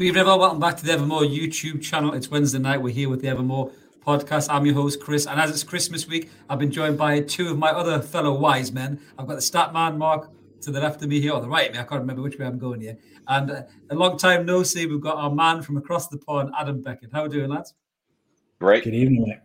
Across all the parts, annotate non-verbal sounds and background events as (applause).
Good evening, everyone. Welcome back to the Evermore YouTube channel. It's Wednesday night. We're here with the Evermore podcast. I'm your host, Chris. And as it's Christmas week, I've been joined by two of my other fellow wise men. I've got the stat man, Mark, to the left of me here, or the right of me. I can't remember which way I'm going here. And uh, a long time no see, we've got our man from across the pond, Adam Beckett. How are we doing, lads? Great. Good evening,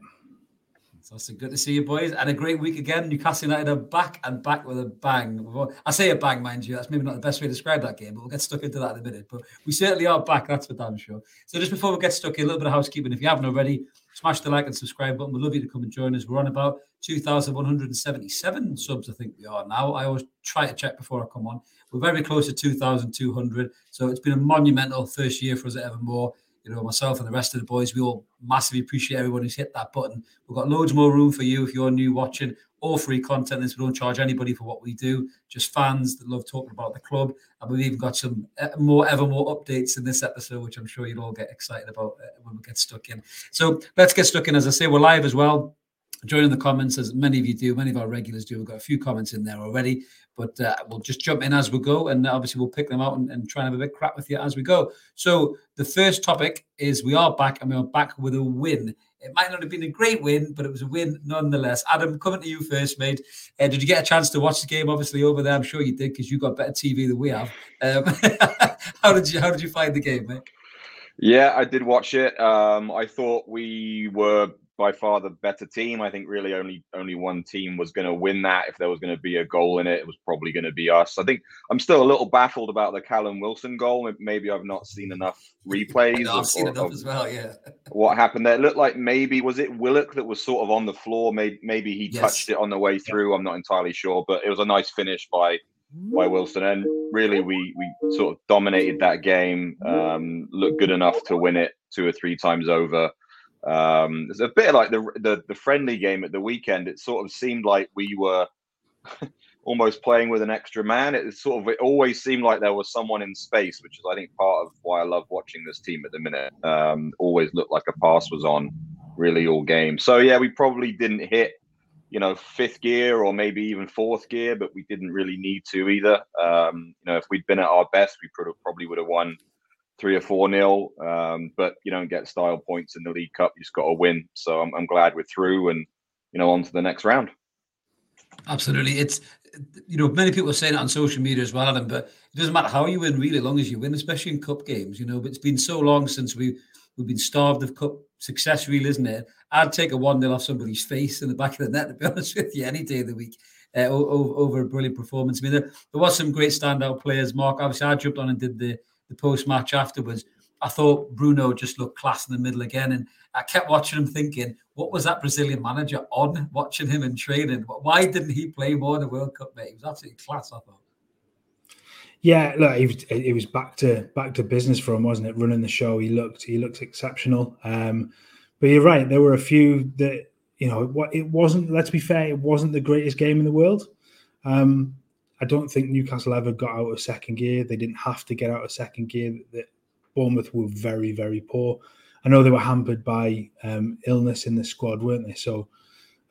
mate. So good to see you, boys, and a great week again. Newcastle United are back and back with a bang. I say a bang, mind you. That's maybe not the best way to describe that game, but we'll get stuck into that in a minute. But we certainly are back. That's for damn sure. So just before we get stuck in, a little bit of housekeeping. If you haven't already, smash the like and subscribe button. We'd love you to come and join us. We're on about 2,177 subs, I think we are now. I always try to check before I come on. We're very close to 2,200. So it's been a monumental first year for us at Evermore you know, myself and the rest of the boys, we all massively appreciate everyone who's hit that button. We've got loads more room for you if you're new watching. All free content. This we don't charge anybody for what we do. Just fans that love talking about the club, and we've even got some uh, more, ever more updates in this episode, which I'm sure you'll all get excited about uh, when we get stuck in. So let's get stuck in. As I say, we're live as well join in the comments as many of you do, many of our regulars do. We've got a few comments in there already, but uh, we'll just jump in as we go, and obviously we'll pick them out and, and, try and have a bit crap with you as we go. So the first topic is we are back, and we are back with a win. It might not have been a great win, but it was a win nonetheless. Adam, coming to you first, mate. Uh, did you get a chance to watch the game? Obviously over there, I'm sure you did because you've got better TV than we have. Um, (laughs) how did you How did you find the game, mate? Yeah, I did watch it. Um, I thought we were by far the better team. I think really only only one team was going to win that. If there was going to be a goal in it, it was probably going to be us. I think I'm still a little baffled about the Callum Wilson goal. Maybe I've not seen enough replays. I've seen enough as well. Yeah. (laughs) What happened there? It looked like maybe was it Willock that was sort of on the floor. Maybe maybe he yes. touched it on the way through. I'm not entirely sure, but it was a nice finish by by Wilson. And really, we we sort of dominated that game. Um, looked good enough to win it two or three times over. Um, it's a bit like the, the the friendly game at the weekend. It sort of seemed like we were (laughs) almost playing with an extra man. It sort of it always seemed like there was someone in space, which is I think part of why I love watching this team at the minute. Um, always looked like a pass was on really all game. So yeah, we probably didn't hit you know fifth gear or maybe even fourth gear, but we didn't really need to either. Um, you know, if we'd been at our best, we probably would have won three or four nil. Um, but you don't get style points in the League Cup. You just got to win. So I'm, I'm glad we're through and you know on to the next round. Absolutely, it's you know many people are saying it on social media as well, Adam. But it doesn't matter how you win, really, long as you win, especially in cup games. You know, but it's been so long since we we've been starved of cup success, really, isn't it? I'd take a one 0 off somebody's face in the back of the net to be (laughs) honest with you any day of the week. Uh, over, over a brilliant performance. I mean, there, there was some great standout players. Mark, obviously, I jumped on and did the the post match afterwards. I thought Bruno just looked class in the middle again. And I kept watching him thinking, what was that Brazilian manager on watching him in training? Why didn't he play more in the World Cup, mate? He was absolutely class, I thought. Yeah, look, it was, it was back to back to business for him, wasn't it? Running the show, he looked he looked exceptional. Um, but you're right, there were a few that you know what it wasn't. Let's be fair, it wasn't the greatest game in the world. Um, I don't think Newcastle ever got out of second gear. They didn't have to get out of second gear. Bournemouth were very, very poor. I know they were hampered by um, illness in the squad, weren't they? So,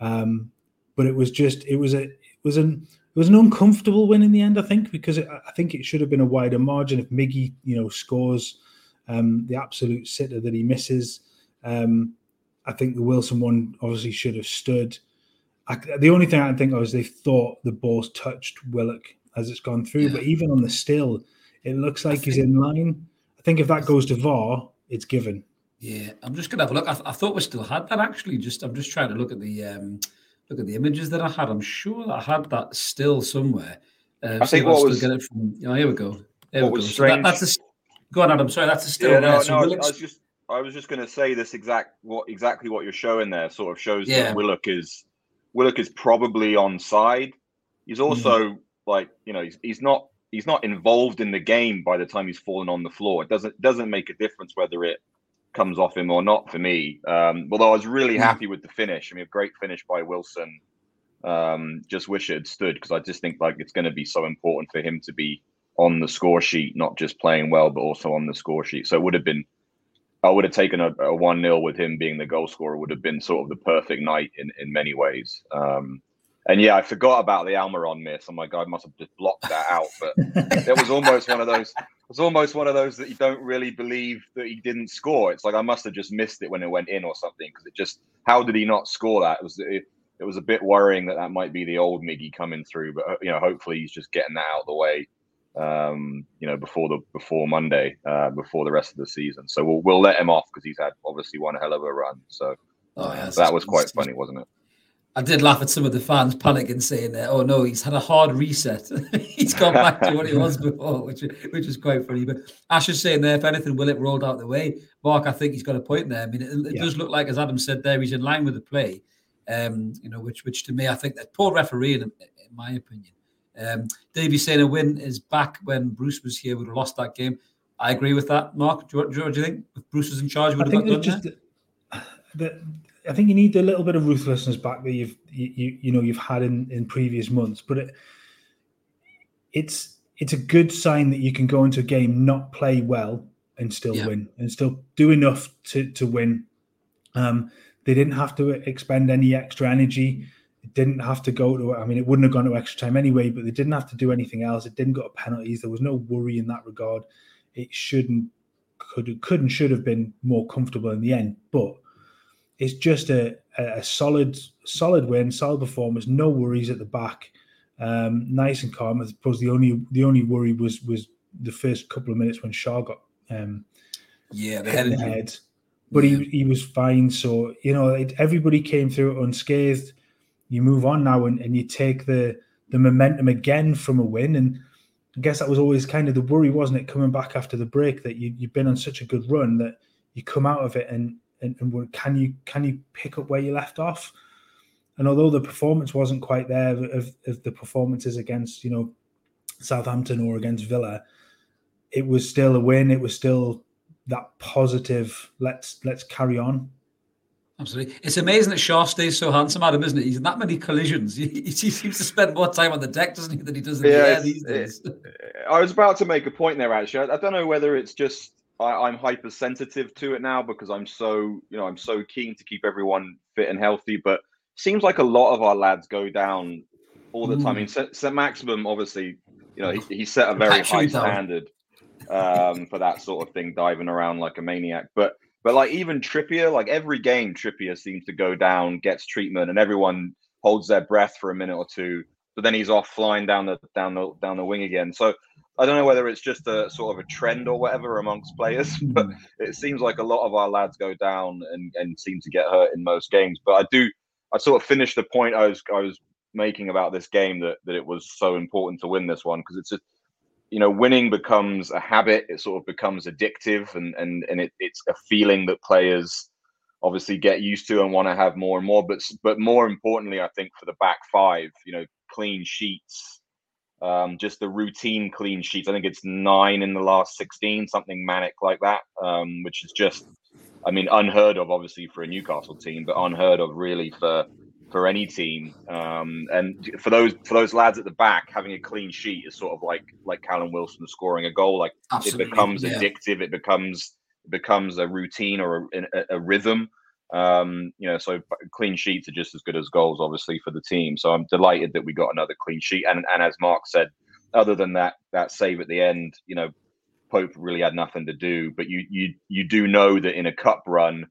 um, but it was just it was a it was an it was an uncomfortable win in the end. I think because it, I think it should have been a wider margin if Miggy you know scores um, the absolute sitter that he misses. Um, I think the Wilson one obviously should have stood. I, the only thing I can think of is they thought the ball's touched Willock as it's gone through, yeah. but even on the still, it looks like he's in line. I think if that goes to VAR, it's given. Yeah, I'm just gonna have a look. I, th- I, thought we still had that actually. Just I'm just trying to look at the um, look at the images that I had. I'm sure I had that still somewhere. Uh, I think what was get it from. Oh, here we go. There we go. So that, that's a, go on, Adam. Sorry, that's a still. Yeah, no, so no. I was just I was just going to say this exact what exactly what you're showing there sort of shows yeah. that Willock is Willock is probably on side. He's also mm. like you know he's, he's not he's not involved in the game by the time he's fallen on the floor. It doesn't doesn't make a difference whether it comes off him or not for me. Um, although I was really mm. happy with the finish. I mean, a great finish by Wilson. Um, just wish it had stood because I just think like it's going to be so important for him to be on the score sheet, not just playing well, but also on the score sheet. So it would have been I would have taken a, a one 0 with him being the goal scorer. Would have been sort of the perfect night in in many ways. Um, and yeah, I forgot about the Almiron miss. Oh my god, I must have just blocked that out. But (laughs) it was almost one of those. It was almost one of those that you don't really believe that he didn't score. It's like I must have just missed it when it went in or something because it just how did he not score that? It was it, it was a bit worrying that that might be the old Miggy coming through, but you know hopefully he's just getting that out of the way. Um, you know before the before Monday, uh, before the rest of the season. So we'll we'll let him off because he's had obviously one hell of a run. So oh, yeah, that was quite funny, wasn't it? I did laugh at some of the fans panicking, saying that, "Oh no, he's had a hard reset. (laughs) he's gone back to what he was (laughs) before," which which is quite funny. But Ash is saying there, if anything, Willock rolled out the way? Mark, I think he's got a point there. I mean, it, it yeah. does look like, as Adam said there, he's in line with the play. Um, you know, which which to me, I think that poor referee, in, in my opinion. Um, Davey saying a win is back when Bruce was here, would have lost that game. I agree with that, Mark. Do you, do you, do you think if Bruce was in charge, would have done just that? (sighs) The, I think you need a little bit of ruthlessness back that you've you, you, you know you've had in in previous months, but it, it's it's a good sign that you can go into a game not play well and still yeah. win and still do enough to to win. Um, they didn't have to expend any extra energy. Didn't have to go to. I mean, it wouldn't have gone to extra time anyway. But they didn't have to do anything else. It didn't go to penalties. There was no worry in that regard. It shouldn't could could and should have been more comfortable in the end, but it's just a, a solid solid win, solid performance, no worries at the back, um, nice and calm. I suppose the only the only worry was was the first couple of minutes when Shaw got um, yeah the head, the head. but yeah. he he was fine. So you know it, everybody came through unscathed. You move on now and, and you take the the momentum again from a win and. I guess that was always kind of the worry, wasn't it, coming back after the break that you, you've been on such a good run that you come out of it and and, and can you can you pick up where you left off? And although the performance wasn't quite there of, of the performances against you know Southampton or against Villa, it was still a win. It was still that positive. Let's let's carry on. Absolutely, it's amazing that Shaw stays so handsome, Adam, isn't it? He's in that many collisions. (laughs) He, he seems to spend more time on the deck, doesn't he, than he does in yeah, the air these days. I was about to make a point there. Actually, I, I don't know whether it's just I, am hypersensitive to it now because I'm so you know I'm so keen to keep everyone fit and healthy. But seems like a lot of our lads go down all the mm. time. I mean, St. Maximin obviously, you know, he, he set a very high standard um, for that sort of thing, diving around like a maniac. But but like even Trippier, like every game, Trippier seems to go down, gets treatment, and everyone holds their breath for a minute or two. But then he's off flying down the down the down the wing again. So I don't know whether it's just a sort of a trend or whatever amongst players, (laughs) but mm. it seems like a lot of our lads go down and, and seem to get hurt in most games. But I do, I sort of finished the point I was I was making about this game that that it was so important to win this one because it's a, you know, winning becomes a habit. It sort of becomes addictive, and and and it, it's a feeling that players obviously get used to and want to have more and more. But but more importantly, I think for the back five, you know, clean sheets um, just the routine clean sheets. I think it's nine in the last 16, something manic like that, um, which is just, I mean, unheard of, obviously, for a Newcastle team, but unheard of really for for any team. Um, and for those for those lads at the back, having a clean sheet is sort of like like Callum Wilson scoring a goal. Like Absolutely. it becomes yeah. addictive. It becomes it becomes a routine or a, a, a rhythm. Um, you know, so clean sheets are just as good as goals, obviously, for the team. So I'm delighted that we got another clean sheet. And and as Mark said, other than that that save at the end, you know, Pope really had nothing to do. But you you you do know that in a cup run,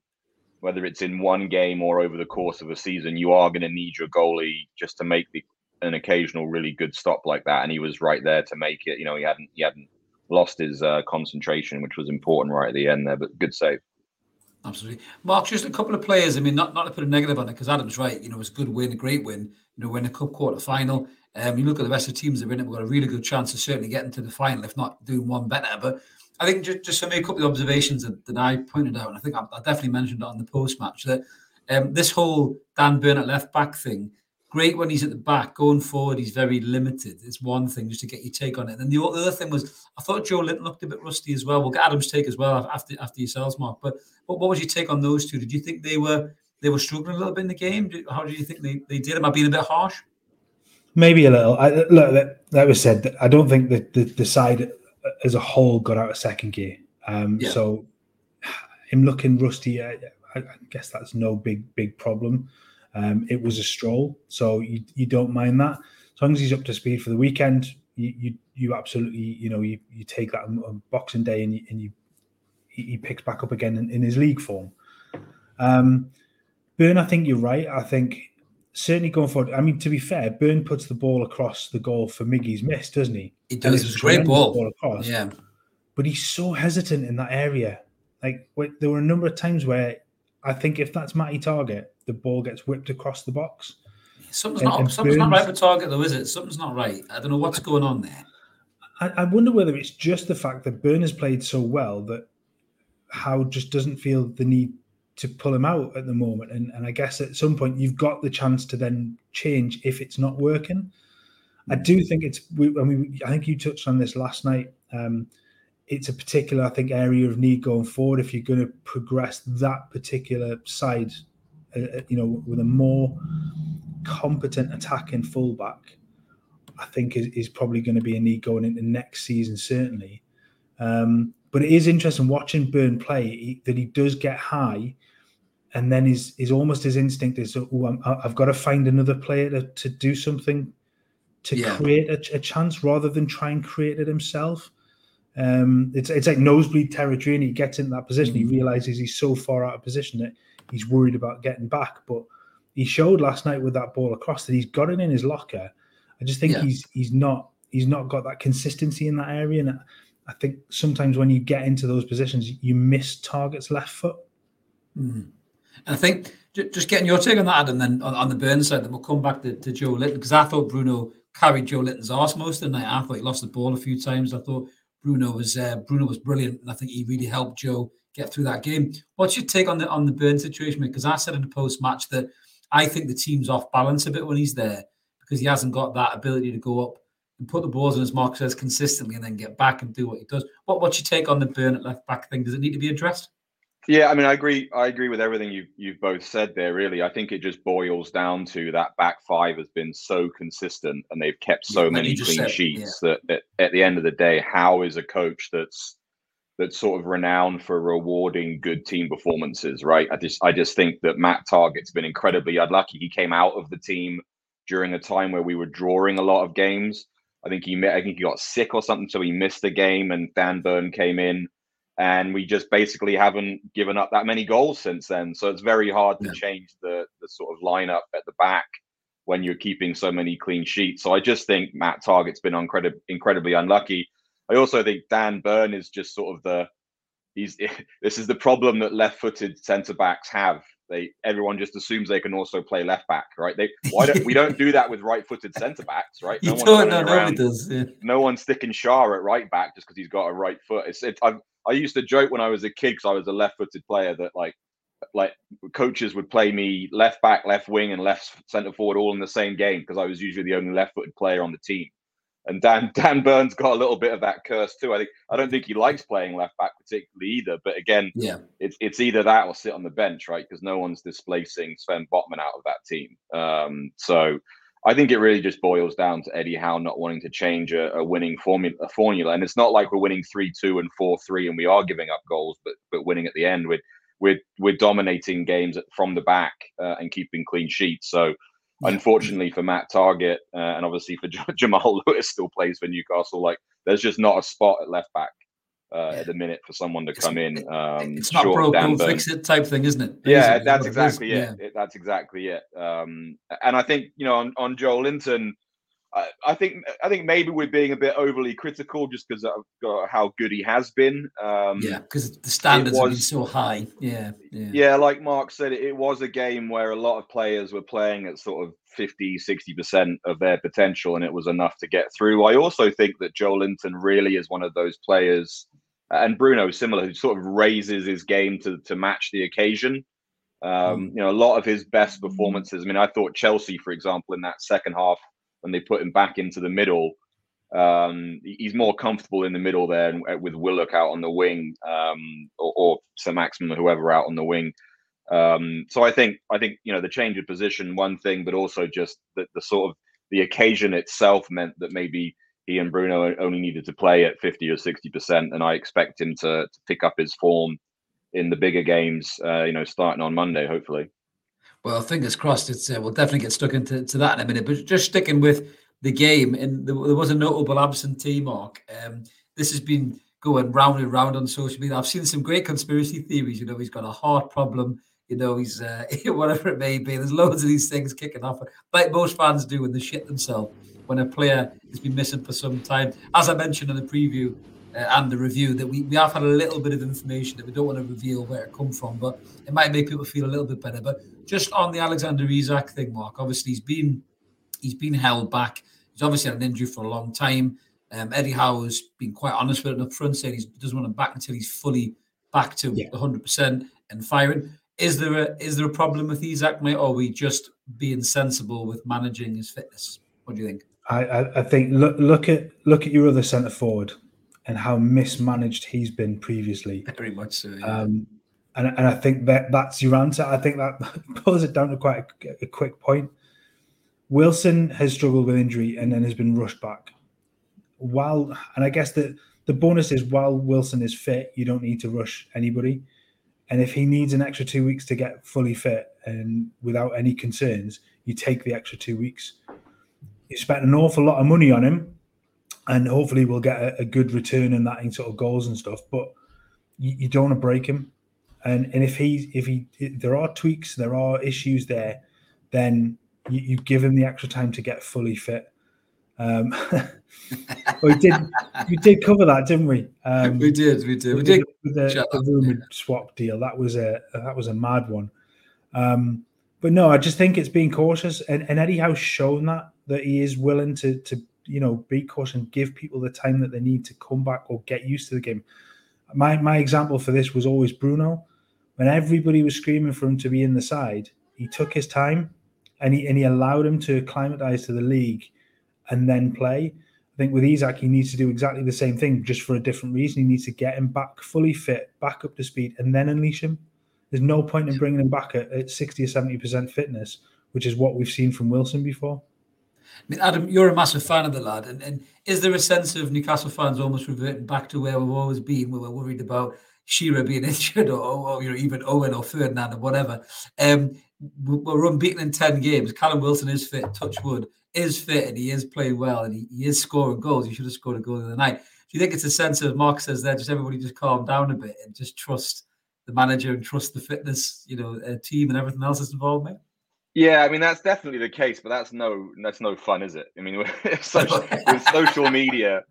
whether it's in one game or over the course of a season, you are going to need your goalie just to make the an occasional really good stop like that. And he was right there to make it. You know, he hadn't he hadn't lost his uh, concentration, which was important right at the end there. But good save. Absolutely. Mark, just a couple of players. I mean, not, not to put a negative on it, because Adam's right. You know, it's a good win, a great win. You know, win a cup quarter final. Um, you look at the rest of the teams that are in it, we've got a really good chance of certainly getting to the final, if not doing one better. But I think just, just for me, a couple of observations that, that I pointed out, and I think I, I definitely mentioned it on the post match, that um, this whole Dan Burn at left back thing great when he's at the back. Going forward, he's very limited. It's one thing just to get your take on it. And the other thing was, I thought Joelinton looked a bit rusty as well. We'll get Adam's take as well after after yourselves, Mark. But what, what was your take on those two? Did you think they were they were struggling a little bit in the game? How did you think they, they did? Am I being a bit harsh? Maybe a little. I, look, that, that was said. I don't think that the, the side as a whole got out of second gear. Um, yeah. So him looking rusty, I, I guess that's no big big problem. Um, it was a stroll, so you, you don't mind that. As long as he's up to speed for the weekend, you, you you absolutely you know you, you take that on, Boxing Day and you, and you he, picks back up again in, in his league form. Um, Burn, I think you're right. I think certainly going forward. I mean, to be fair, Burn puts the ball across the goal for Miggy's miss, doesn't he? He does. It's a great ball. ball across. Yeah. But he's so hesitant in that area. Like there were a number of times where I think if that's Matty Targett, the ball gets whipped across the box. Something's and, not and something's Burns, not right with Targett though, is it? Something's not right. I don't know what's going on there. I, I wonder whether it's just the fact that Burn has played so well that Howe just doesn't feel the need to pull him out at the moment. And, and I guess at some point you've got the chance to then change if it's not working. I do think it's. I mean, I think you touched on this last night. Um, it's a particular, I think, area of need going forward. If you're going to progress that particular side, uh, uh, you know, with a more competent attacking fullback, I think is, is probably going to be a need going into next season, certainly. Um, but it is interesting watching Burn play he, that he does get high, and then is is almost his instinct is, oh, i have got to find another player to, to do something to yeah. create a, a, chance rather than try and create it himself. Um, it's it's like nosebleed territory, and he gets in that position. Mm-hmm. He realizes he's so far out of position that he's worried about getting back. But he showed last night with that ball across that he's got it in his locker. I just think yeah. he's he's not he's not got that consistency in that area, and I think sometimes when you get into those positions, you miss Targett's left foot. Mm-hmm. I think just getting your take on that, and then on, on the Burn side, then we'll come back to, to Joelinton because I thought Bruno carried Joelinton's arse most of the night. I thought he lost the ball a few times. I thought Bruno was uh, Bruno was brilliant, and I think he really helped Joe get through that game. What's your take on the on the Burn situation? Because I said in the post match that I think the team's off balance a bit when he's there because he hasn't got that ability to go up and put the balls in his mark says consistently and then get back and do what he does. What what's your take on the Burn at left back thing? Does it need to be addressed? Yeah, I mean, I agree. I agree with everything you've you've both said there. Really, I think it just boils down to that back five has been so consistent, and they've kept so yeah, many clean said, sheets yeah. that at, at the end of the day, Howe is a coach that's that's sort of renowned for rewarding good team performances, right? I just I just think that Matt Targett's been incredibly unlucky. He came out of the team during a time where we were drawing a lot of games. I think he I think he got sick or something, so he missed the game, and Dan Burn came in and we just basically haven't given up that many goals since then. So it's very hard to yeah. change the the sort of lineup at the back when you're keeping so many clean sheets. So I just think Matt Targett's been incredib- incredibly unlucky. I also think Dan Burn is just sort of the he's (laughs) this is the problem that left-footed centre backs have. They everyone just assumes they can also play left back, right? They (laughs) why don't we don't do that with right-footed centre backs, right? No you don't know, nobody does. Yeah. No one's sticking Schär at right back just because he's got a right foot. It's it, I've I used to joke when I was a kid because I was a left-footed player that like like coaches would play me left back, left wing, and left centre forward all in the same game because I was usually the only left-footed player on the team. And Dan (laughs) Dan Burns got a little bit of that curse too. I think I don't think he likes playing left back particularly either. But again, yeah, it's it's either that or sit on the bench, right? Because no one's displacing Sven Botman out of that team. Um, so I think it really just boils down to Eddie Howe not wanting to change a, a winning formula, a formula. And it's not like we're winning three two and four three, and we are giving up goals, but but winning at the end. We're we're we're dominating games from the back uh, and keeping clean sheets. So. Unfortunately for Matt Targett uh, and obviously for (laughs) Jamal Lewis still plays for Newcastle, like there's just not a spot at left back uh, yeah. at the minute for someone to come in. Um, it's not broke, don't fix it type thing, isn't it? Yeah, that's exactly it. Yeah. it. That's exactly it. Um, and I think you know on, on Joelinton, I, I, think I think maybe we're being a bit overly critical just because of how good he has been. Um, yeah, because the standards was, have been so high. Yeah, yeah, yeah. Like Mark said, it, was a game where a lot of players were playing at sort of 50 60% of their potential and it was enough to get through i also think that joelinton really is one of those players and Bruno similar, who sort of raises his game to to match the occasion. Um, hmm. you know, a lot of his best performances. I mean, I thought Chelsea, for example, in that second half when they put him back into the middle, um, he's more comfortable in the middle there uh, with Willock out on the wing, um, or, or Saint-Maximin or whoever out on the wing. Um, so I think I think you know the change of position, one thing, but also just the, the sort of the occasion itself meant that maybe he and Bruno only needed to play at 50 or 60%. And I expect him to, to pick up his form in the bigger games, uh, you know, starting on Monday, hopefully. Well, fingers crossed. It's uh, we'll definitely get stuck into to that in a minute. But just sticking with the game, and there, there was a notable absentee mark. Um, this has been going round and round on social media. I've seen some great conspiracy theories. You know, he's got a heart problem. You know, he's uh, (laughs) whatever it may be. There's loads of these things kicking off, like most fans do when they shit themselves when a player has been missing for some time. As I mentioned in the preview uh, and the review, that we, we have had a little bit of information that we don't want to reveal where it come from, but it might make people feel a little bit better. But just on the Alexander Isak thing, Mark, obviously he's been he's been held back. He's obviously had an injury for a long time. Um, Eddie Howe has been quite honest with it up front, saying he doesn't want him back until he's fully back to yeah. 100% and firing. Is there a is there a problem with Isak, mate, or are we just being sensible with managing his fitness? What do you think? I, I, I think look look at look at your other centre forward and how mismanaged he's been previously. Very much so. Yeah. Um, and, and I think that that's your answer. I think that (laughs) pulls it down to quite a, a quick point. Wilson has struggled with injury and then has been rushed back. While and I guess the the bonus is while Wilson is fit, you don't need to rush anybody. And if he needs an extra two weeks to get fully fit and without any concerns, you take the extra two weeks. You spent an awful lot of money on him, and hopefully we'll get a, a good return in that in sort of goals and stuff. But you, you don't want to break him. And and if he if he if there are tweaks, there are issues there, then you, you give him the extra time to get fully fit. Um, (laughs) we did we did cover that, didn't we? Um, we did, we did, we did. The, the rumored swap deal that was a that was a mad one. Um, but no, I just think it's being cautious, and, and Eddie Howe's shown that that he is willing to to you know be cautious and give people the time that they need to come back or get used to the game. My my example for this was always Bruno. When everybody was screaming for him to be in the side, he took his time and he and he allowed him to acclimatize to the league and then play. I think with Isak, he needs to do exactly the same thing, just for a different reason. He needs to get him back fully fit, back up to speed, and then unleash him. There's no point in bringing him back at, at 60 or 70% fitness, which is what we've seen from Wilson before. I mean, Adam, you're a massive fan of the lad, and, and is there a sense of Newcastle fans almost reverting back to where we've always been, where we're worried about Shearer being (laughs) injured, or, or you know, even Owen or Ferdinand or whatever? Um, we're unbeaten in ten games. Callum Wilson is fit. Touchwood is fit, and he is playing well, and he, he is scoring goals. He should have scored a goal in the night. Do you think it's a sense of Mark says there, just everybody just calm down a bit and just trust the manager and trust the fitness, you know, uh, team and everything else that's involved, mate? Yeah, I mean that's definitely the case, but that's no that's no fun, is it? I mean, (laughs) with social, with social media,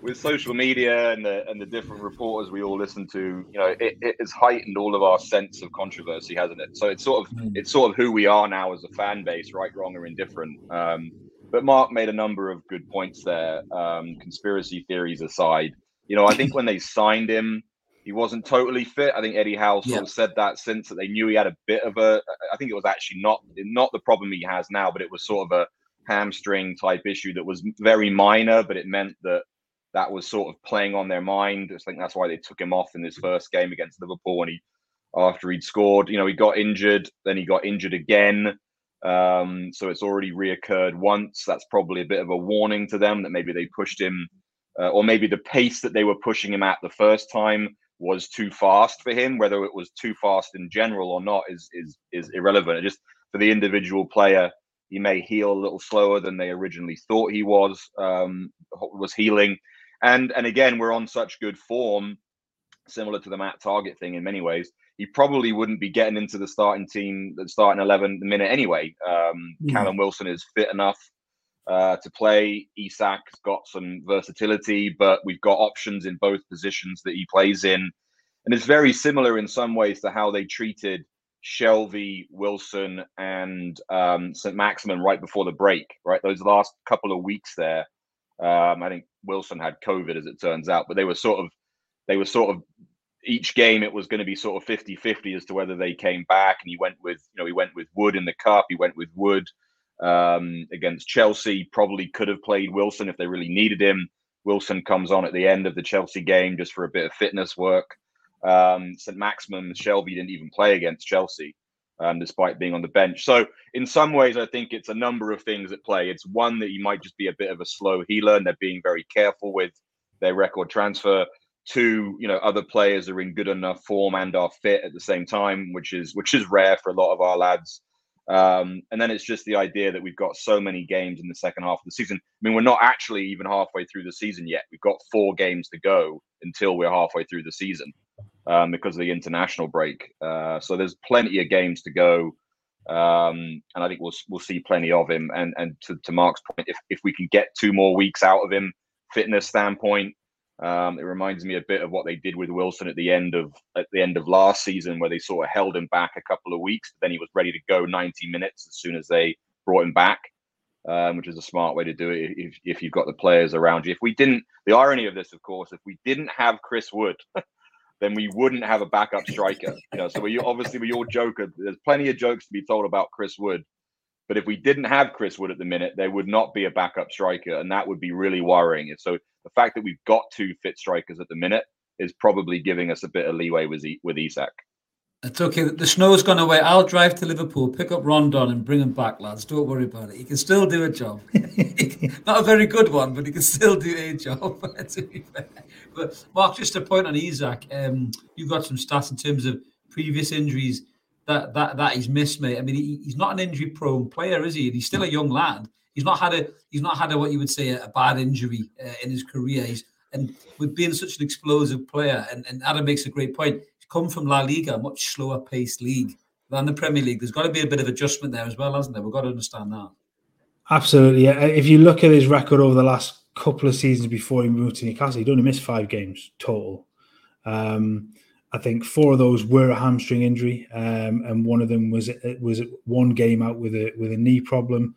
with social media and the and the different reporters we all listen to, you know, it, it has heightened all of our sense of controversy, hasn't it? So it's sort of mm. it's sort of who we are now as a fan base, right, wrong, or indifferent. Um, but Mark made a number of good points there. Um, conspiracy theories aside, you know, I think when they signed him, he wasn't totally fit. I think Eddie Howe sort yeah. of said that since that they knew he had a bit of a. I think it was actually not not the problem he has now, but it was sort of a hamstring type issue that was very minor, but it meant that that was sort of playing on their mind. I think that's why they took him off in his first game against Liverpool when he after he'd scored. You know, he got injured, then he got injured again. Um, so it's already reoccurred once. That's probably a bit of a warning to them that maybe they pushed him, uh, or maybe the pace that they were pushing him at the first time was too fast for him. Whether it was too fast in general or not is is is irrelevant. It just for the individual player, he may heal a little slower than they originally thought he was um, was healing. And and again, we're on such good form, similar to the Matt Targett thing in many ways. He probably wouldn't be getting into the starting team, the starting eleven the minute anyway. Um, mm. Callum Wilson is fit enough uh, to play. Isak's got some versatility, but we've got options in both positions that he plays in. And it's very similar in some ways to how they treated Shelvey, Wilson, and um, St. Maximin right before the break, right? Those last couple of weeks there. Um, I think Wilson had COVID, as it turns out, but they were sort of, they were sort of, each game it was going to be sort of 50 50 as to whether they came back. And he went with, you know, he went with Wood in the cup, he went with Wood um, against Chelsea. Probably could have played Wilson if they really needed him. Wilson comes on at the end of the Chelsea game just for a bit of fitness work. Um, St. Maximin Shelvey didn't even play against Chelsea, um, despite being on the bench. So, in some ways, I think it's a number of things at play. It's one that you might just be a bit of a slow healer, and they're being very careful with their record transfer. Two, you know, other players are in good enough form and are fit at the same time, which is which is rare for a lot of our lads. Um, and then it's just the idea that we've got so many games in the second half of the season. I mean, we're not actually even halfway through the season yet. We've got four games to go until we're halfway through the season um, because of the international break. Uh, so there's plenty of games to go. Um, and I think we'll we'll see plenty of him. And and to, to Mark's point, if if we can get two more weeks out of him, fitness standpoint, um, it reminds me a bit of what they did with Wilson at the end of at the end of last season, where they sort of held him back a couple of weeks, but then he was ready to go 90 minutes as soon as they brought him back, um, which is a smart way to do it if, if you've got the players around you. If we didn't, the irony of this, of course, if we didn't have Chris Wood, (laughs) then we wouldn't have a backup striker. You know, so we obviously we all joke. There's plenty of jokes to be told about Chris Wood, but if we didn't have Chris Wood at the minute, there would not be a backup striker, and that would be really worrying. So the fact that we've got two fit strikers at the minute is probably giving us a bit of leeway with with Isak. It's okay. The snow's gone away. I'll drive to Liverpool, pick up Rondon, and bring him back, lads. Don't worry about it. He can still do a job. (laughs) Not a very good one, but he can still do a job. (laughs) but Mark, just a point on Isak. Um, you got some stats in terms of previous injuries that that that he's missed, mate. I mean, he, he's not an injury-prone player, is he? And he's still a young lad. He's not had a he's not had a what you would say a, a bad injury uh, in his career. He's and with being such an explosive player, and, and Adam makes a great point. He's come from La Liga, a much slower paced league than the Premier League. There's got to be a bit of adjustment there as well, hasn't there? We've got to understand that. Absolutely. Yeah. If you look at his record over the last couple of seasons before he moved to Newcastle, he'd only missed five games total. Um, I think four of those were a hamstring injury, um, and one of them was was one game out with a with a knee problem.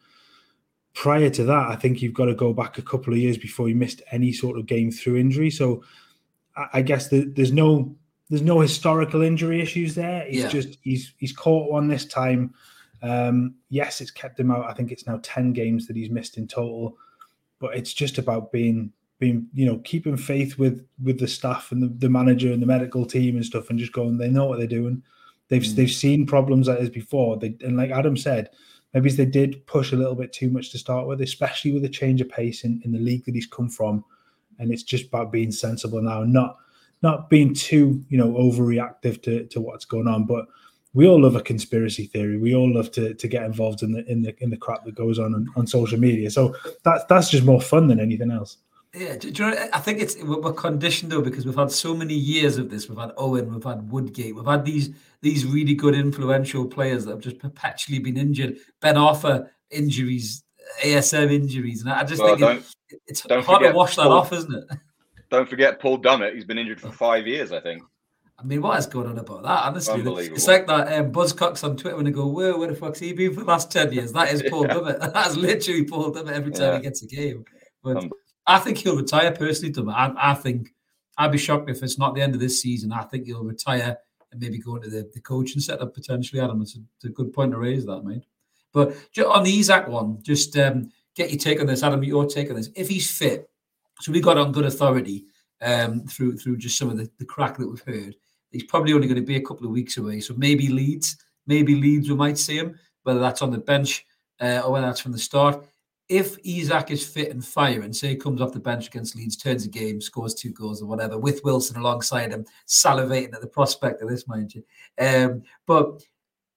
Prior to that, I think you've got to go back a couple of years before he missed any sort of game through injury. So, I guess the, there's no there's no historical injury issues there. He's yeah. just he's he's caught one this time. Um, yes, it's kept him out. I think it's now ten games that he's missed in total, but it's just about being being you know keeping faith with with the staff and the, the manager and the medical team and stuff and just going they know what they're doing they've mm. they've seen problems like this before they and like adam said maybe they did push a little bit too much to start with especially with a change of pace in, in the league that he's come from and it's just about being sensible now not not being too you know overreactive to, to what's going on but we all love a conspiracy theory. We all love to, to get involved in the in the in the crap that goes on, on on social media. So that's that's just more fun than anything else. Yeah, do, do you know, I think it's we're conditioned though because we've had so many years of this. We've had Owen, we've had Woodgate, we've had these these really good influential players that have just perpetually been injured. Ben Arfa injuries, ASM injuries, and I just well, think it, it's hard to wash that Paul, off, isn't it? Don't forget Paul Dummett. He's been injured for five years, I think. I mean, what is going on about that? Honestly, it's like that um, Buzzcocks on Twitter when they go, "Where, where the fuck's he been for the last ten years?" That is (laughs) Paul yeah. Dummett. (laughs) That's literally Paul Dummett every time yeah. he gets a game. But I think he'll retire personally. To I, I think I'd be shocked if it's not the end of this season. I think he'll retire and maybe go into the, the coaching setup potentially. Adam, it's a, it's a good point to raise that, mate. But on the Isak one, just um, get your take on this, Adam. Your take on this. If he's fit, so we got on good authority um, through through just some of the, the crack that we've heard. He's probably only going to be a couple of weeks away. So maybe Leeds, maybe Leeds, we might see him, whether that's on the bench uh, or whether that's from the start if Isak is fit and firing, say he comes off the bench against Leeds, turns a game, scores two goals or whatever, with Wilson alongside him, salivating at the prospect of this, mind you. Um, but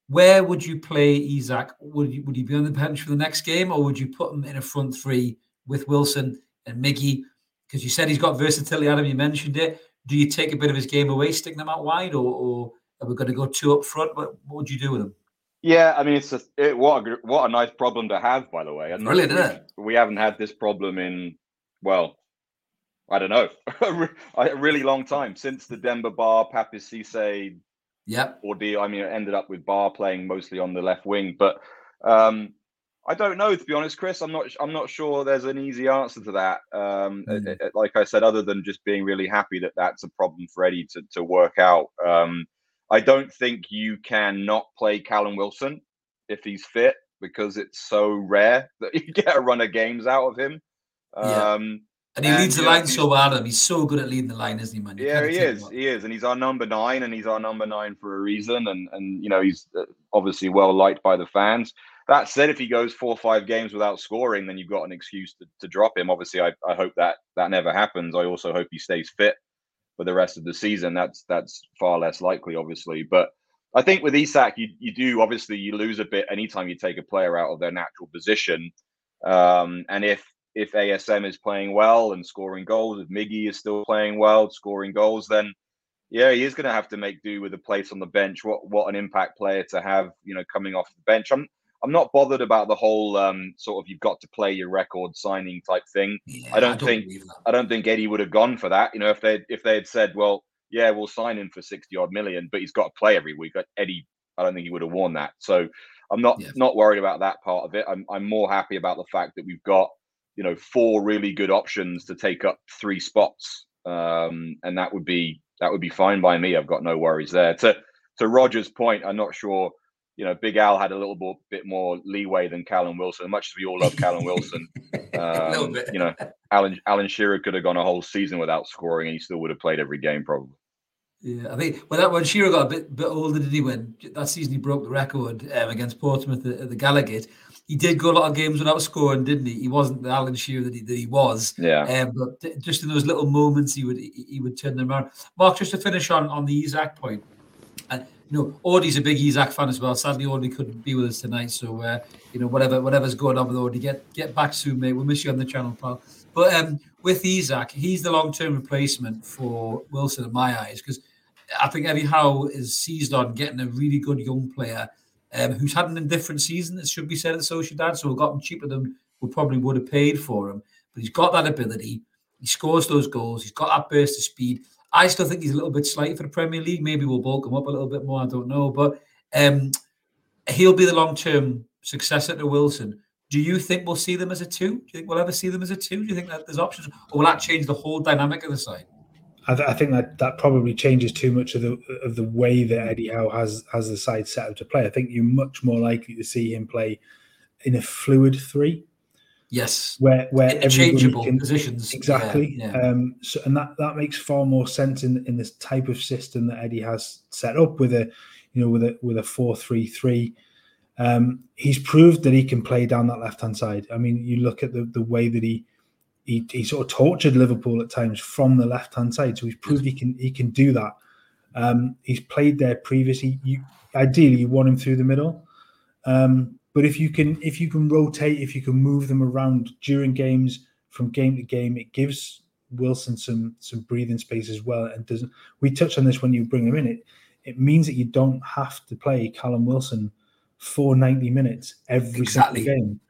where would you play Isak? Would you, would he be on the bench for the next game, or would you put him in a front three with Wilson and Miggy? Because you said he's got versatility, Adam. You mentioned it. Do you take a bit of his game away, stick them out wide, or, or are we going to go two up front? What, what would you do with him? Yeah, I mean, it's a, it, what a what a nice problem to have, by the way. And Brilliant, it? We haven't had this problem in well, I don't know, (laughs) a really long time since the Demba Ba Papiss Cisse yep. ordeal. I mean, it ended up with Ba playing mostly on the left wing, but um, I don't know to be honest, Chris. I'm not. I'm not sure there's an easy answer to that. Um, mm. it, it, like I said, other than just being really happy that that's a problem for Eddie to to work out. Um, I don't think you can not play Callum Wilson if he's fit because it's so rare (laughs) that you get a run of games out of him. Yeah. Um, and he and, leads the line so well, Adam. He's so good at leading the line, isn't he, man? You yeah, he is. He is, and he's our number nine, and he's our number nine for a reason. And and you know he's uh, obviously well liked by the fans. That said, if he goes four or five games without scoring, then you've got an excuse to, to drop him. Obviously, I, I hope that that never happens. I also hope he stays fit for the rest of the season. That's that's far less likely, obviously. But I think with Isak, you, you do obviously you lose a bit anytime you take a player out of their natural position. Um, and if if ASM is playing well and scoring goals, if Miggy is still playing well, scoring goals, then yeah, he is going to have to make do with a place on the bench. What what an impact player to have, you know, coming off the bench. I'm I'm not bothered about the whole um, sort of you've got to play your record signing type thing. Yeah, I, don't I, don't think I don't think Eddie would have gone for that. You know, if they if they had said, well, yeah, we'll sign him for sixty odd million, but he's got to play every week. Eddie, I don't think he would have worn that. So I'm not yeah. not worried about that part of it. I'm I'm more happy about the fact that we've got you know four really good options to take up three spots, um, and that would be that would be fine by me. I've got no worries there. To to Roger's point, I'm not sure. You know, Big Al had a little bit, bit more leeway than Callum Wilson. Much as we all love Callum Wilson, (laughs) um, you know, Alan Alan Shearer could have gone a whole season without scoring, and he still would have played every game probably. Yeah, I think when that when Shearer got a bit bit older, did he? When that season he broke the record um, against Portsmouth at, at the Gallowgate, he did go a lot of games without scoring, didn't he? He wasn't the Alan Shearer that he, that he was. Yeah. Um, but just in those little moments, he would he would turn them around. Mark, just to finish on on the Isak point, and you know, Audie's a big Isak fan as well. Sadly, Audie couldn't be with us tonight, so uh, you know, whatever whatever's going on with Audie, get get back soon, mate. We'll miss you on the channel, pal. But um, with Isak, he's the long term replacement for Wilson in my eyes because I think Eddie Howe is seized on getting a really good young player um, who's had an indifferent season, it should be said, at Sociedad. So we got him cheaper than we probably would have paid for him. But he's got that ability. He scores those goals. He's got that burst of speed. I still think he's a little bit slight for the Premier League. Maybe we'll bulk him up a little bit more. I don't know. But um, he'll be the long term successor to Wilson. Do you think we'll see them as a two? Do you think we'll ever see them as a two? Do you think that there's options? Or will that change the whole dynamic of the side? I, th- I, think that that probably changes too much of the of the way that Eddie Howe has has the side set up to play. I think you're much more likely to see him play in a fluid three. Yes, where where interchangeable can, positions exactly. Yeah, yeah. Um, so and that that makes far more sense in in this type of system that Eddie has set up with a you know with a with a four three three. Um, he's proved that he can play down that left hand side. I mean, you look at the the way that he he, he sort of tortured Liverpool at times from the left hand side. So he's proved he can he can do that. Um, he's played there previously. You, ideally, you want him through the middle, um, but if you can if you can rotate, if you can move them around during games from game to game, it gives Wilson some some breathing space as well. And doesn't we touch on this when you bring him in? It it means that you don't have to play Callum Wilson for 90 minutes every exactly. single game.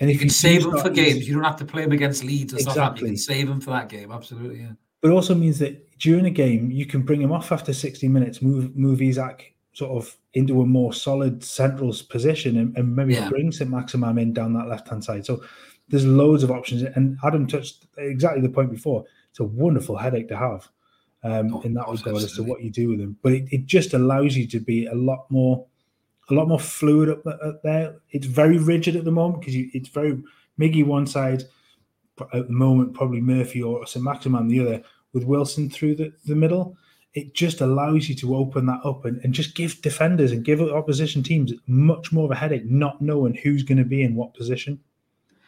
And if you, can save them for games, you don't have to play them against Leeds or exactly. You can save them for that game. Absolutely, yeah. But it also means that during a game, you can bring him off after 60 minutes, move move Isak sort of into a more solid central position and, and maybe yeah. bring St. Maximin in down that left hand side. So there's loads of options. And Adam touched exactly the point before. It's a wonderful headache to have um, oh, in that regard as to what you do with them. But it, it just allows you to be a lot more a lot more fluid up, up there. It's very rigid at the moment because it's very Miggy one side at the moment, probably Murphy or St. Maximin the other, with Wilson through the, the middle. It just allows you to open that up and, and just give defenders and give opposition teams much more of a headache, not knowing who's going to be in what position.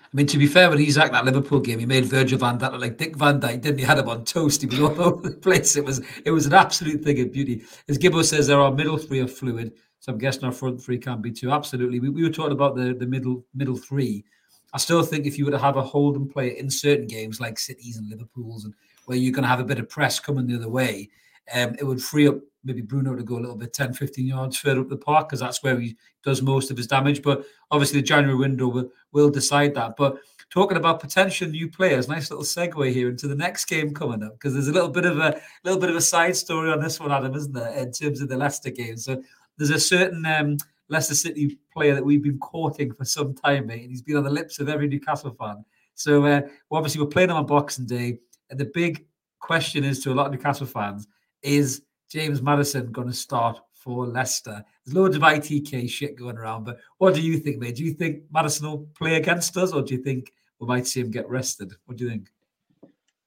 I mean, to be fair, when he's at that Liverpool game, he made Virgil van Dijk look like Dick Van Dyke, didn't he? Had him on toast. He was all (laughs) over the place. It was it was an absolute thing of beauty. As Gibbo says, there are middle three of fluid. So I'm guessing our front three can't be too. Absolutely. We, we were talking about the, the middle middle three. I still think if you were to have a hold and player in certain games like Cities and Liverpool's and where you're going to have a bit of press coming the other way, um, it would free up maybe Bruno to go a little bit 10, 15 yards further up the park because that's where he does most of his damage. But obviously the January window will, will decide that. But talking about potential new players, nice little segue here into the next game coming up because there's a little bit of a little bit of a side story on this one, Adam, isn't there, in terms of the Leicester game? So there's a certain um, Leicester City player that we've been courting for some time, mate, and he's been on the lips of every Newcastle fan. So uh, well, obviously we're playing on Boxing Day, and the big question is to a lot of Newcastle fans: Is James Maddison going to start for Leicester? There's loads of ITK shit going around, but what do you think, mate? Do you think Maddison will play against us, or do you think we might see him get rested? What do you think?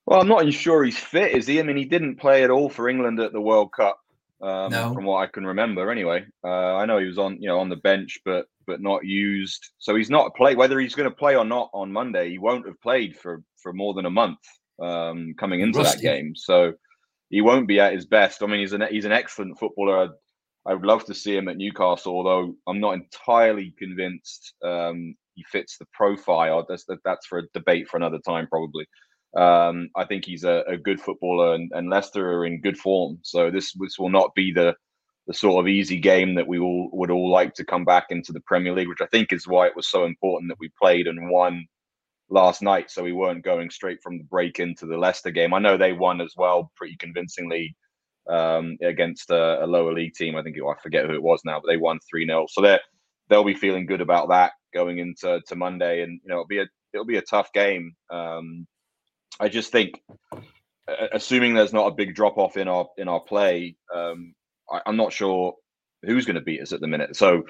Well, I'm not even sure he's fit, is he? I mean, he didn't play at all for England at the World Cup um, no. from what I can remember. Anyway, uh, I know he was on you know on the bench, but but not used. So he's not play. Whether he's going to play or not on Monday, he won't have played for for more than a month um, coming into Rusty. that game. So he won't be at his best. I mean, he's an he's an excellent footballer. I would love to see him at Newcastle, although I'm not entirely convinced um, he fits the profile. That's that's for a debate for another time, probably. Um, I think he's a, a good footballer, and, and, Leicester are in good form. So this this will not be the the sort of easy game that we all would all like to come back into the Premier League, which I think is why it was so important that we played and won last night, so we weren't going straight from the break into the Leicester game. I know they won as well, pretty convincingly um, against a, a, lower league team. I think it, I forget who it was now, but they won three 0 So they they'll be feeling good about that going into to Monday, and you know it'll be a it'll be a tough game. Um, I just think, assuming there's not a big drop off in our in our play, um, I, I'm not sure who's going to beat us at the minute. So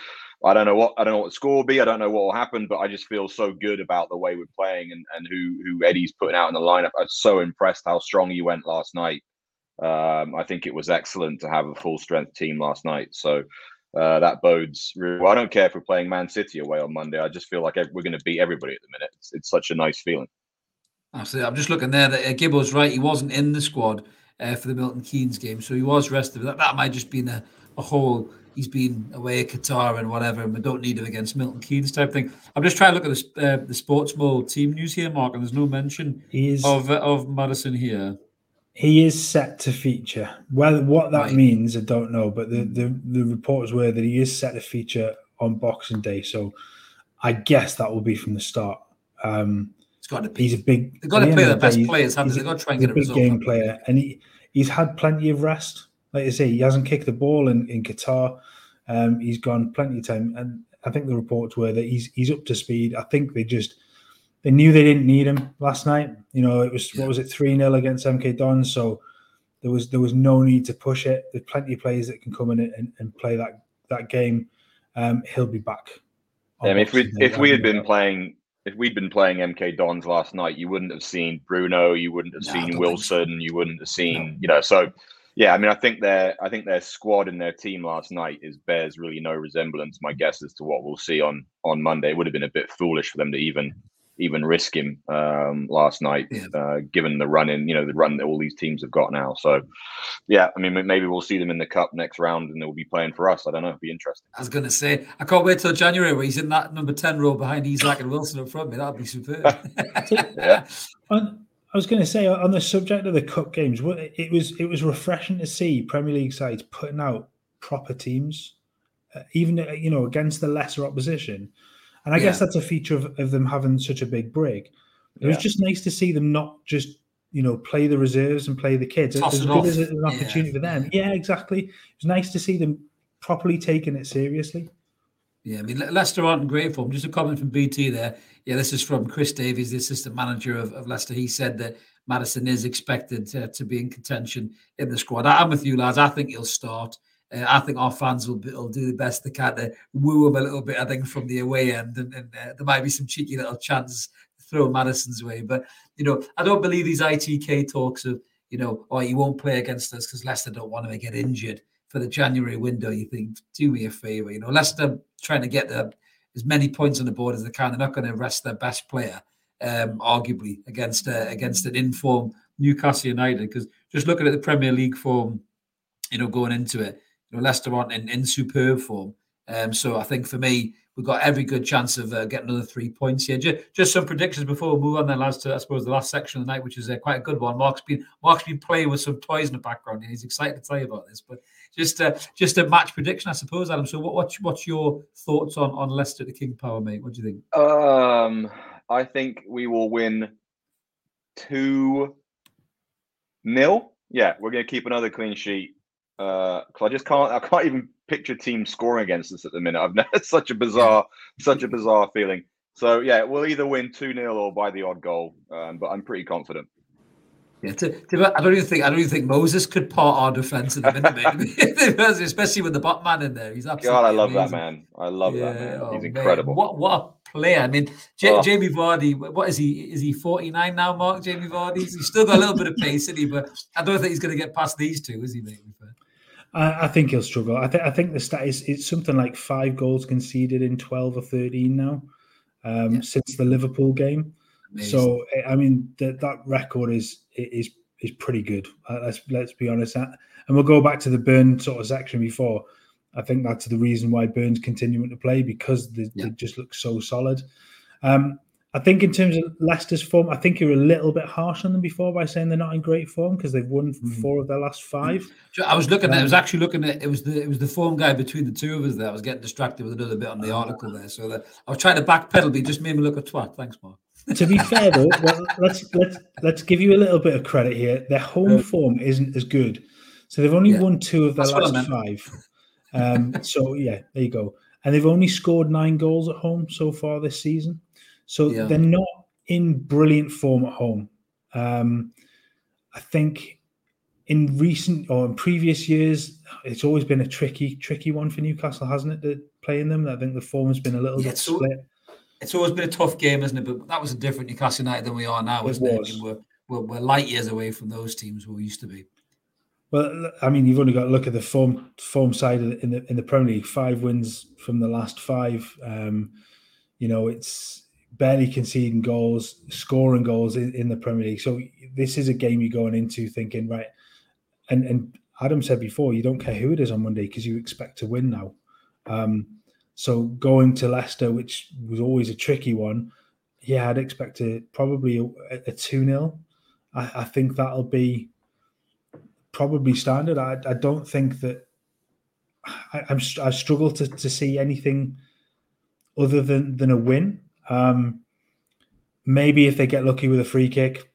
I don't know what I don't know what the score will be. I don't know what will happen, but I just feel so good about the way we're playing and, and who who Eddie's putting out in the lineup. I'm so impressed how strong he went last night. Um, I think it was excellent to have a full strength team last night. So uh, that bodes really well. I don't care if we're playing Man City away on Monday. I just feel like we're going to beat everybody at the minute. It's, it's such a nice feeling. Absolutely. I'm just looking there that uh, Gibbo's right. He wasn't in the squad uh, for the Milton Keynes game, so he was rested. That, that might just been a, a whole he's been away at Qatar and whatever, and we don't need him against Milton Keynes type thing. I'm just trying to look at the uh, the Sports Mole team news here, Mark, and there's no mention is, of uh, of Maddison here. He is set to feature. Well, what that right. means, I don't know, but the, the the reports were that he is set to feature on Boxing Day, so I guess that will be from the start. Um, it's got to be. He's a big. They've got to play the best players, haven't they? They've got to try and get a, a big game player, and he he's had plenty of rest like I say, he hasn't kicked the ball in, in Qatar. Um, he's gone plenty of time, and I think the reports were that he's he's up to speed. I think they just they knew they didn't need him last night. You know, it was what was it three 0 against MK Don, so there was there was no need to push it. There's plenty of players that can come in and, and play that that game. Um, he'll be back. Yeah, I mean, if we if we had been playing if we'd been playing MK Dons last night, you wouldn't have seen Bruno, you wouldn't have no, seen Wilson, so. you wouldn't have seen no. you know. So yeah, I mean, I think their I think their squad and their team last night is bears really no resemblance. My guess as to what we'll see on on Monday it would have been a bit foolish for them to even even risk him um, last night, yeah. uh, given the run in, you know, the run that all these teams have got now. So, yeah, I mean, maybe we'll see them in the cup next round and they'll be playing for us. I don't know. It'll be interesting. I was going to say, I can't wait till January where he's in that number 10 role behind Isak and Wilson up front. Me, that'd be superb. (laughs) yeah. (laughs) I was going to say on the subject of the cup games, it was it was refreshing to see Premier League sides putting out proper teams, uh, even uh, you know against the lesser opposition, and I yeah. guess that's a feature of, of them having such a big break. It yeah. was just nice to see them not just you know play the reserves and play the kids. Toss as good as an opportunity yeah. for them. Yeah, exactly. It was nice to see them properly taking it seriously. Yeah, I mean Leicester aren't in great form. Just a comment from BT there. Yeah, this is from Chris Davies, the assistant manager of, of Leicester. He said that Maddison is expected to, to be in contention in the squad. I'm with you, lads. I think he'll start. Uh, I think our fans will, be, will do the best they can to woo him a little bit. I think from the away end, and, and uh, there might be some cheeky little chances throw Maddison's way. But you know, I don't believe these ITK talks of you know, oh, he won't play against us because Leicester don't want him to get injured for the January window. You think, do me a favour, you know, Leicester trying to get the as many points on the board as they can. They're not going to rest their best player, um, arguably against uh, against an informed Newcastle United. Because just looking at the Premier League form, you know, going into it, you know, Leicester aren't in, in superb form. Um, so I think for me, we've got every good chance of uh, getting another three points here. Just, just, some predictions before we move on then, lads, to I suppose the last section of the night, which is uh, quite a good one. Mark's been Mark's been playing with some toys in the background, and he's excited to tell you about this. But just a just a match prediction, I suppose, Adam. So what what's, what's your thoughts on on Leicester the King Power, mate? What do you think? Um, I think we will win two nil. Yeah, we're going to keep another clean sheet. Uh, cause I just can't. I can't even picture teams scoring against us at the minute. I've (laughs) never such a bizarre, such a bizarre feeling. So yeah, we'll either win two 0 or by the odd goal. Um, but I'm pretty confident. Yeah, to, to, I don't even think I don't even think Moses could part our defense in the minute, (laughs) (laughs) especially with the Botman in there. He's absolutely God. I love amazing. that man. I love yeah, that man. He's oh, incredible. Man. What what a player! I mean, J- oh. Jamie Vardy. What is he? Is he forty nine now? Mark Jamie Vardy. He's still got a little bit of pace, in he? But I don't think he's going to get past these two, is he? Mate? I, I think he'll struggle. I think I think the stat is it's something like five goals conceded in twelve or thirteen now um, yeah. since the Liverpool game. Amazing. So I mean that that record is is is pretty good. Uh, let's let's be honest. And we'll go back to the Burn sort of section before. I think that's the reason why Burns continuing to play because they, yeah. they just look so solid. Um, I think in terms of Leicester's form, I think you're a little bit harsh on them before by saying they're not in great form because they've won mm-hmm. four of their last five. I was looking um, at. I was actually looking at. It was the it was the form guy between the two of us. There, I was getting distracted with another bit on the article there. So that I was trying to backpedal, but he just made me look a twat. Thanks, Mark. To be fair though, well, let's let's let's give you a little bit of credit here. Their home yeah. form isn't as good, so they've only yeah. won two of their That's last five. Um, so yeah, there you go. And they've only scored nine goals at home so far this season. So yeah. they're not in brilliant form at home. Um, I think in recent or in previous years, it's always been a tricky, tricky one for Newcastle, hasn't it? playing them, I think the form has been a little yeah, bit so, split. It's always been a tough game, isn't it? But that was a different Newcastle United than we are now, it isn't was. it? I mean, we're, we're, we're light years away from those teams where we used to be. Well, I mean, you've only got to look at the form form side in the in the Premier League. Five wins from the last five. Um, you know, it's barely conceding goals, scoring goals in, in, the Premier League. So this is a game you're going into thinking, right? And and Adam said before, you don't care who it is on Monday because you expect to win now. Um, so going to Leicester, which was always a tricky one, yeah, I'd expect to probably a, a 2 0. I, I, think that'll be probably standard. I, I don't think that I, am I struggle to, to see anything other than, than a win. Um, maybe if they get lucky with a free kick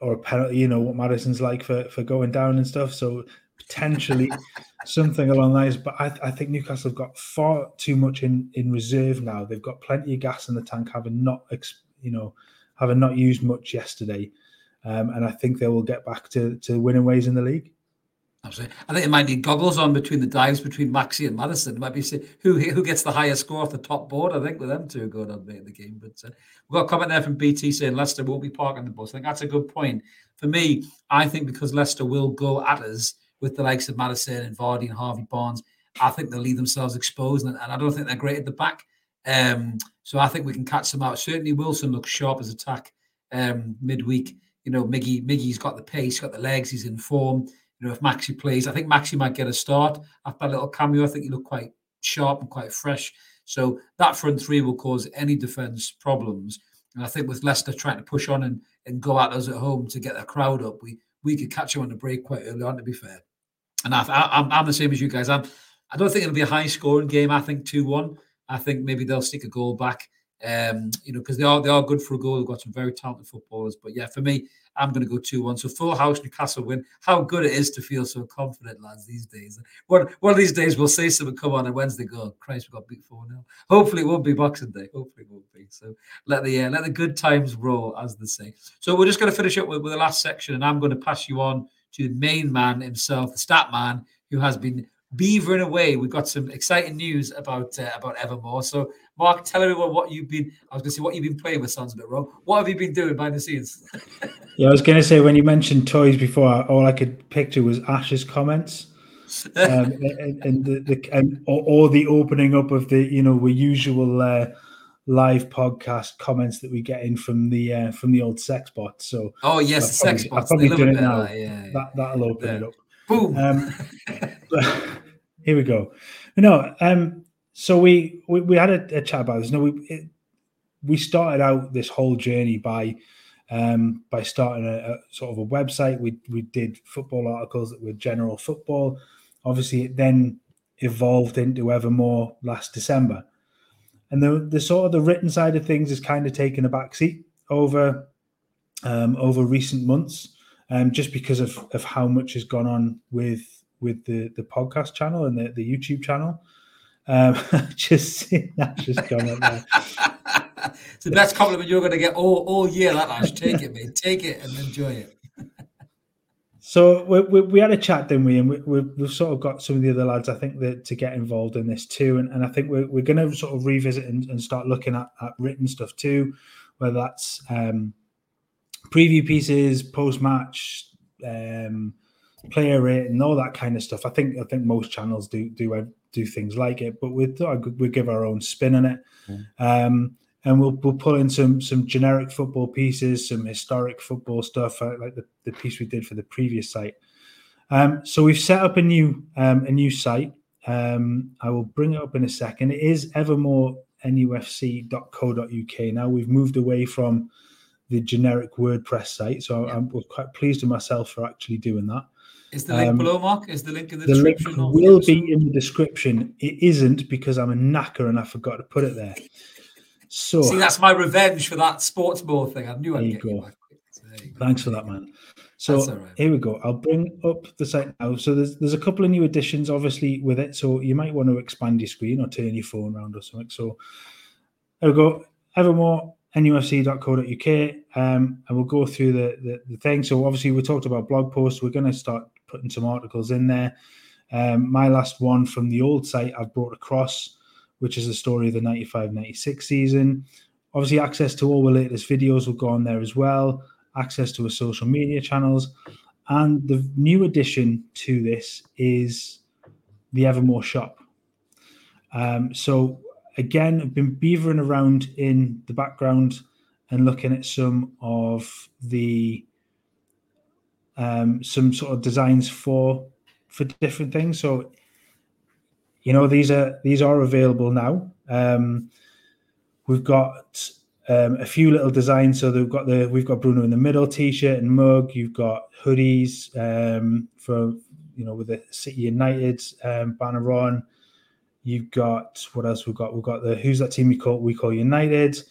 or a penalty, you know what Maddison's like for, for going down and stuff. So potentially something along those. But I, I, think Newcastle have got far too much in in reserve now. They've got plenty of gas in the tank, having not you know having not used much yesterday, um, and I think they will get back to to winning ways in the league. Absolutely. I think it might need goggles on between the dives between Maxi and Maddison. It might be who who gets the highest score off the top board. I think with them two going on in the game. But uh, we've got a comment there from BT saying Leicester won't be parking the bus. I think that's a good point. For me, I think because Leicester will go at us with the likes of Maddison and Vardy and Harvey Barnes, I think they'll leave themselves exposed. And, and I don't think they're great at the back. Um, so I think we can catch them out. Certainly Wilson looks sharp as attack um, midweek. You know, Miggy, Miggy's got the pace, got the legs, he's in form you know, if Maxi plays, I think Maxi might get a start after a little cameo. I think he looked quite sharp and quite fresh. So that front three will cause any defence problems. And I think with Leicester trying to push on and, and go at us at home to get the crowd up, we we could catch them on the break quite early on, to be fair. And I, I, I'm, I'm the same as you guys. I'm, I don't think it'll be a high scoring game. I think 2 1. I think maybe they'll stick a goal back. Um, you know, because they are they are good for a goal. They've got some very talented footballers. But yeah, for me, I'm going to go 2 1. So full house Newcastle win. How good it is to feel so confident, lads, these days. One, one of these days, we'll say something come on and Wednesday go, Christ, we got beat 4 0. Hopefully, it won't be Boxing Day. Hopefully, it won't be. So let the uh, let the good times roll, as they say. So we're just going to finish up with, with the last section, and I'm going to pass you on to the main man himself, the stat man, who has been beavering away. We've got some exciting news about uh, about Evermore. So, Mark, tell everyone what you've been. I was going to say what you've been playing with. Sounds a bit wrong. What have you been doing behind the scenes? (laughs) yeah, I was going to say when you mentioned toys before, all I could picture was Ash's comments. (laughs) um, and, and, the, the and or, or, the opening up of the you know the usual uh, live podcast comments that we get in from the uh, from the old sex bot. So oh yes, the sex bot. I've probably done it now. That, yeah, yeah. That that'll open yeah. it up. Boom. Um, (laughs) (laughs) here we go. No, um, so we, we, we had a, a, chat about this. No, we it, we started out this whole journey by um, by starting a, a, sort of a website. We we did football articles that were general football. Obviously, it then evolved into Evermore last December, and the the sort of the written side of things has kind of taken a backseat over um, over recent months um, just because of, of how much has gone on with with the, the podcast channel and the, the YouTube channel. Um, (laughs) just seeing that just comment there. (laughs) it's the best compliment you're going to get all, all year. That Ash, take it, mate. Take it and enjoy it. So we, we, we, had a chat, didn't we? And we, we, have sort of got some of the other lads, I think, that to get involved in this too. And, and I think we're, we're going to sort of revisit and, and start looking at, at written stuff too, whether that's um, preview pieces, post match, um, player rate, and all that kind of stuff. I think I think most channels do do do things like it, but we we give our own spin on it. Mm. Um, and we'll we'll pull in some some generic football pieces, some historic football stuff, uh, like the, the piece we did for the previous site. Um, so we've set up a new um, a new site. Um, I will bring it up in a second. It is evermorenufc.co.uk. Now we've moved away from the generic WordPress site, so yeah. I'm quite pleased with myself for actually doing that. Is the link um, below, Mark? Is the link in the, the description? The link will be in the description. It isn't because I'm a knacker and I forgot to put it there. So see, that's my revenge for that sports ball thing. I knew I'd get you. Thanks for that, man. So right. here we go. I'll bring up the site now. So there's there's a couple of new additions, obviously, with it. So you might want to expand your screen or turn your phone around or something. So there we go. Evermore nufc.co.uk um, and we'll go through the, the, the thing. So obviously we talked about blog posts. We're going to start putting some articles in there. Um, my last one from the old site I've brought across, which is the story of the 95-96 season. Obviously access to all the latest videos will go on there as well access to our social media channels. And the new addition to this is the Evermore shop. Um, so again, I've been beavering around in the background and looking at some of the um, some sort of designs for for different things. So you know these are these are available now. Um, we've got um, a few little designs. So they've got the we've got Bruno in the middle t-shirt and mug. You've got hoodies um, for you know with the City United um, banner on. You've got what else we've got? We've got the who's that team we call we call United.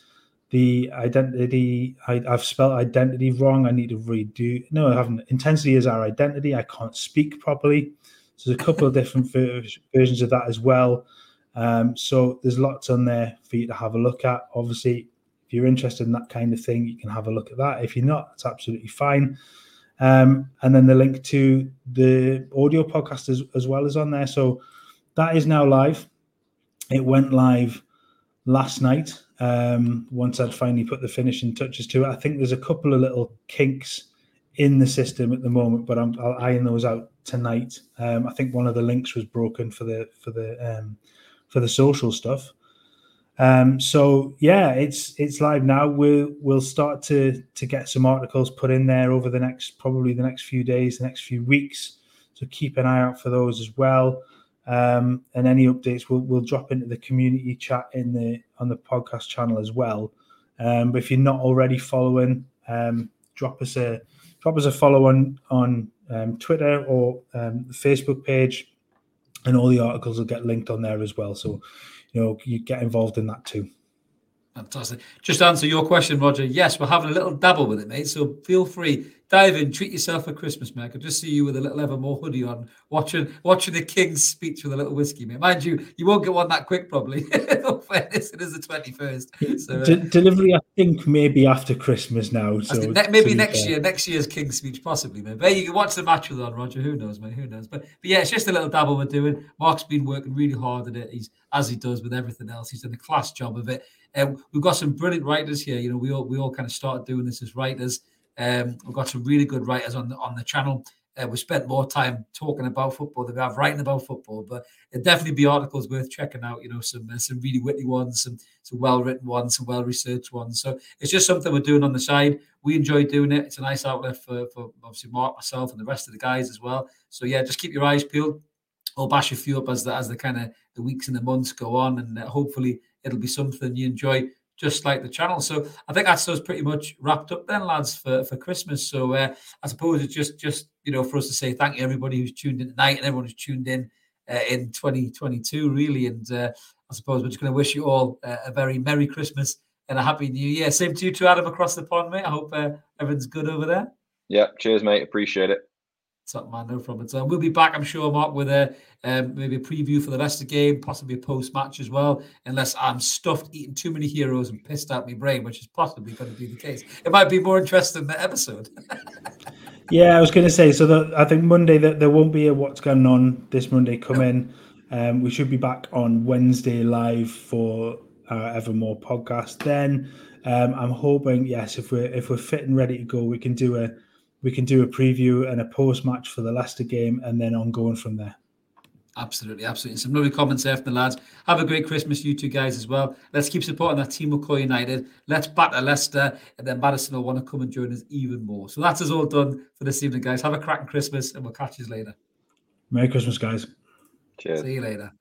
The identity I, have spelled identity wrong. I need to redo. No, I haven't. Intensity is our identity. I can't speak properly. There's a couple of different versions of that as well. Um, so there's lots on there for you to have a look at. Obviously, if you're interested in that kind of thing, you can have a look at that. If you're not, it's absolutely fine. Um, and then the link to the audio podcast as, as well is on there. So that is now live. It went live last night. Um, once I'd finally put the finishing touches to it, I think there's a couple of little kinks in the system at the moment, but I'm I'll iron those out tonight. Um, I think one of the links was broken for the for the um, for the social stuff. Um, so yeah, it's it's live now. We'll we'll start to to get some articles put in there over the next probably the next few days, the next few weeks. So keep an eye out for those as well. Um, and any updates we'll we'll drop into the community chat in the on the podcast channel as well. Um, but if you're not already following, um, drop us a drop us a follow on on um, Twitter or um, Facebook page, and all the articles will get linked on there as well. So you know you get involved in that too. Fantastic. Just answer your question, Roger. Yes, we're having a little dabble with it, mate. So feel free dive in, treat yourself for Christmas, mate. I could just see you with a little Evermore hoodie on, watching watching the King's speech with a little whiskey, mate. Mind you, you won't get one that quick, probably. (laughs) fairness, it is the twenty first. So, uh, De- delivery, I think, maybe after Christmas now. So ne- maybe next fair. year, next year's King's speech, possibly, mate. But you can watch the match with on, Roger. Who knows, mate? Who knows? But but yeah, it's just a little dabble we're doing. Mark's been working really hard at it. He's as he does with everything else. He's done a class job of it. Uh, we've got some brilliant writers here. You know, we all we all kind of started doing this as writers. Um, we've got some really good writers on the on the channel. Uh, we spent more time talking about football than we have writing about football, but it definitely be articles worth checking out. You know, some uh, some really witty ones, some some well written ones, some well researched ones. So it's just something we're doing on the side. We enjoy doing it. It's a nice outlet for, for obviously Mark, myself, and the rest of the guys as well. So yeah, just keep your eyes peeled. I'll bash a few up as the as the kind of the weeks and the months go on, and uh, hopefully it'll be something you enjoy just like the channel. So I think that's us pretty much wrapped up then, lads, for, for Christmas. So uh, I suppose it's just just you know for us to say thank you everybody who's tuned in tonight and everyone who's tuned in uh, in 2022 really. And uh, I suppose we're just going to wish you all uh, a very merry Christmas and a happy New Year. Same to you, to Adam across the pond, mate. I hope uh, everything's good over there. Yeah, cheers, mate. Appreciate it. Top no problem. So we'll be back, I'm sure, Mark, with a um, maybe a preview for the rest of the game, possibly a post match as well. Unless I'm stuffed eating too many heroes and pissed out my brain, which is possibly going to be the case. It might be more interesting the episode. (laughs) yeah, I was going to say. So the, I think Monday that there won't be a what's going on this Monday coming. Um, we should be back on Wednesday live for our Evermore podcast. Then um, I'm hoping, yes, if we're if we're fit and ready to go, we can do a we can do a preview and a post match for the Leicester game and then on going from there. Absolutely, absolutely. Some lovely comments there from the lads. Have a great Christmas, you two guys, as well. Let's keep supporting that team of Core United. Let's batter Leicester, and then Maddison will want to come and join us even more. So that's all done for this evening, guys. Have a cracking Christmas, and we'll catch you later. Merry Christmas, guys. Cheers. See you later.